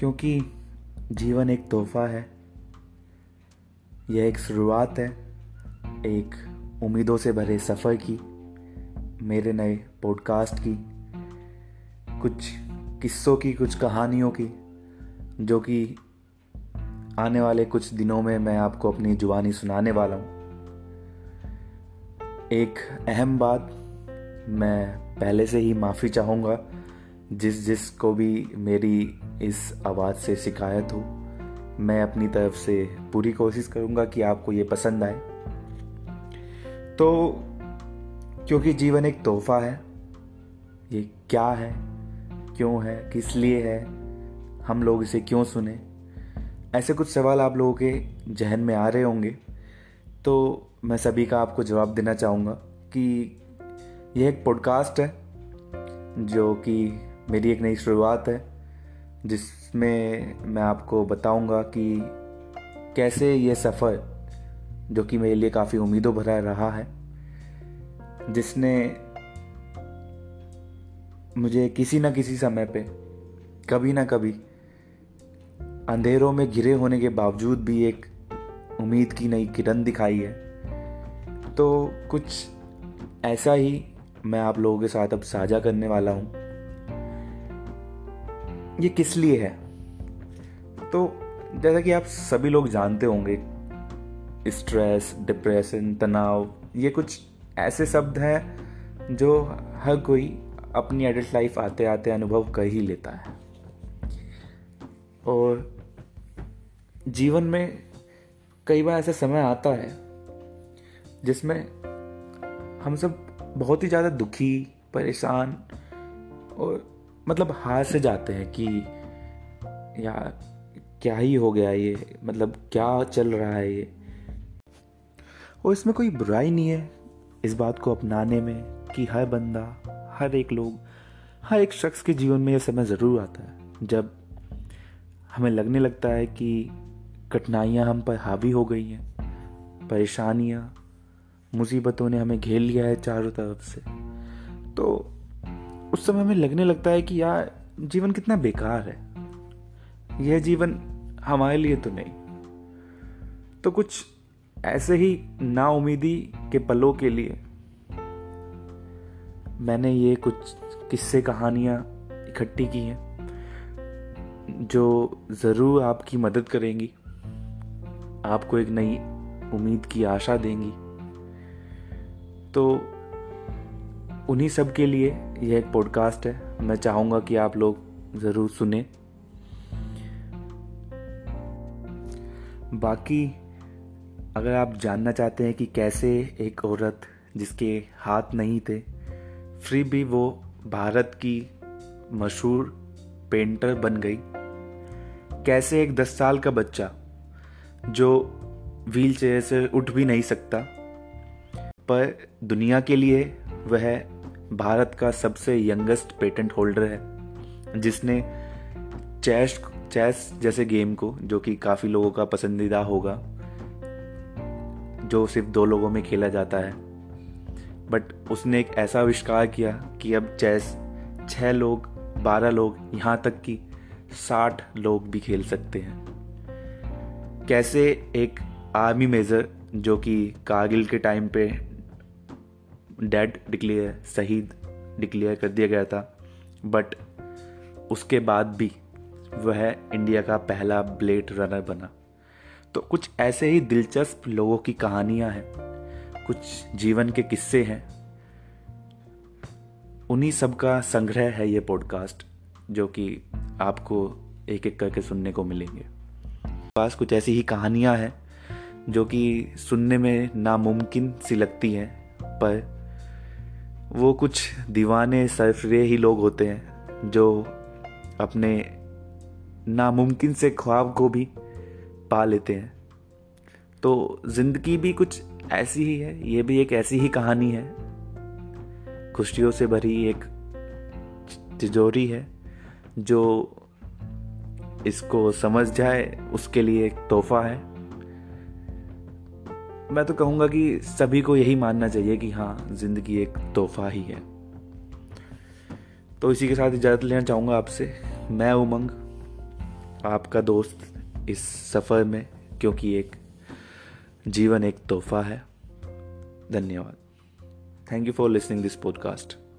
क्योंकि जीवन एक तोहफा है। यह एक शुरुआत है, एक उम्मीदों से भरे सफ़र की, मेरे नए पॉडकास्ट की, कुछ किस्सों की, कुछ कहानियों की, जो कि आने वाले कुछ दिनों में मैं आपको अपनी जुबानी सुनाने वाला हूँ। एक अहम बात मैं पहले से ही माफ़ी चाहूँगा जिस जिस को भी मेरी इस आवाज़ से शिकायत हो, मैं अपनी तरफ़ से पूरी कोशिश करूँगा कि आपको ये पसंद आए। तो क्योंकि जीवन एक तोहफा है, ये क्या है, क्यों है, किस लिए है, हम लोग इसे क्यों सुने? ऐसे कुछ सवाल आप लोगों के जहन में आ रहे होंगे। तो मैं सभी का आपको जवाब देना चाहूँगा कि यह एक पॉडकास्ट है, जो कि मेरी एक नई शुरुआत है, जिसमें मैं आपको बताऊँगा कि कैसे ये सफ़र, जो कि मेरे लिए काफ़ी उम्मीदों भरा रहा है, जिसने मुझे किसी न किसी समय पे, कभी ना कभी, अंधेरों में घिरे होने के बावजूद भी एक उम्मीद की नई किरण दिखाई है। तो कुछ ऐसा ही मैं आप लोगों के साथ अब साझा करने वाला हूँ। ये किस लिए है? तो जैसा कि आप सभी लोग जानते होंगे स्ट्रेस डिप्रेशन तनाव, ये कुछ ऐसे शब्द हैं जो हर कोई अपनी एडल्ट लाइफ आते आते अनुभव कर ही लेता है। और जीवन में कई बार ऐसा समय आता है जिसमें हम सब बहुत ही ज़्यादा दुखी, परेशान और मतलब हार से जाते हैं कि यार क्या ही हो गया ये? मतलब क्या चल रहा है ये? और इसमें कोई बुराई नहीं है। इस बात को अपनाने में कि हर बंदा, हर एक लोग, हर एक शख्स के जीवन में यह समय ज़रूर आता है। जब हमें लगने लगता है कि कठिनाइयाँ हम पर हावी हो गई हैं, परेशानियाँ, मुसीबतों ने हमें घेर लिया है चारों तरफ़ से तो उस समय हमें लगने लगता है कि यार, जीवन कितना बेकार है। यह जीवन हमारे लिए तो नहीं। तो कुछ ऐसे ही नाउमीदी के पलों के लिए मैंने ये कुछ किस्से कहानियाँ इकट्ठी की हैं, जो ज़रूर आपकी मदद करेंगी, आपको एक नई उम्मीद की आशा देंगी। तो उन्हीं सब के लिए यह एक पॉडकास्ट है। मैं चाहूँगा कि आप लोग ज़रूर सुने। बाकी, अगर आप जानना चाहते हैं कि कैसे एक औरत जिसके हाथ नहीं थे फिर भी वो भारत की मशहूर पेंटर बन गई। कैसे एक दस साल का बच्चा जो व्हील चेयर से उठ भी नहीं सकता, पर दुनिया के लिए वह भारत का सबसे यंगेस्ट पेटेंट होल्डर है, जिसने चेस चेस जैसे गेम को, जो कि काफ़ी लोगों का पसंदीदा होगा, जो सिर्फ़ दो लोगों में खेला जाता है। बट उसने एक ऐसा आविष्कार किया कि अब चेस छः लोग, बारह लोग, यहाँ तक कि साठ लोग भी खेल सकते हैं। कैसे एक आर्मी मेजर, जो कि कारगिल के टाइम पे डेड डिक्लेयर शहीद डिक्लेयर कर दिया गया था। बट उसके बाद भी वह इंडिया का पहला ब्लेड रनर बना। तो कुछ ऐसे ही दिलचस्प लोगों की कहानियाँ हैं, कुछ जीवन के किस्से हैं। उन्हीं सब का संग्रह है ये पॉडकास्ट जो कि आपको एक एक करके सुनने को मिलेंगे। पास कुछ ऐसी ही कहानियाँ हैं, जो कि सुनने में नामुमकिन सी लगती हैं, पर वो कुछ दीवाने सरफरे ही लोग होते हैं, जो अपने नामुमकिन से ख्वाब को भी पा लेते हैं। तो ज़िंदगी भी कुछ ऐसी ही है, ये भी एक ऐसी ही कहानी है। खुशियों से भरी एक तिजोरी है, जो इसको समझ जाए, उसके लिए एक तोहफा है। मैं तो कहूँगा कि सभी को यही मानना चाहिए कि हाँ ज़िंदगी एक तोहफा ही है। तो इसी के साथ इजाज़त लेना चाहूँगा आपसे। मैं उमंग, आपका दोस्त इस सफ़र में, क्योंकि एक, जीवन एक तोहफा है। धन्यवाद। Thank you for listening this podcast